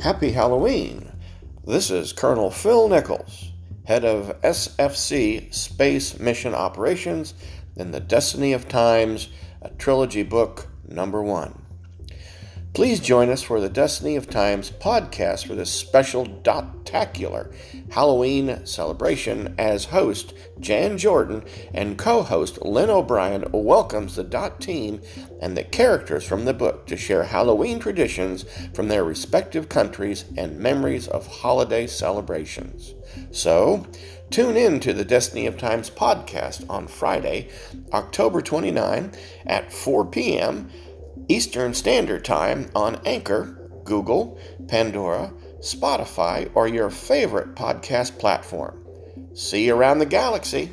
Happy Halloween! This is Colonel Phil Nichols, head of SFC Space Mission Operations in the Destiny of Times, a trilogy book number one. Please join us for the Destiny of Times podcast for this special Dotacular Halloween celebration as host Jan Jordan and co-host Lynn O'Brien welcomes the Dot team and the characters from the book to share Halloween traditions from their respective countries and memories of holiday celebrations. So, tune in to the Destiny of Times podcast on Friday, October 29 at 4 p.m. Eastern Standard Time on Anchor, Google, Pandora, Spotify, or your favorite podcast platform. See you around the galaxy.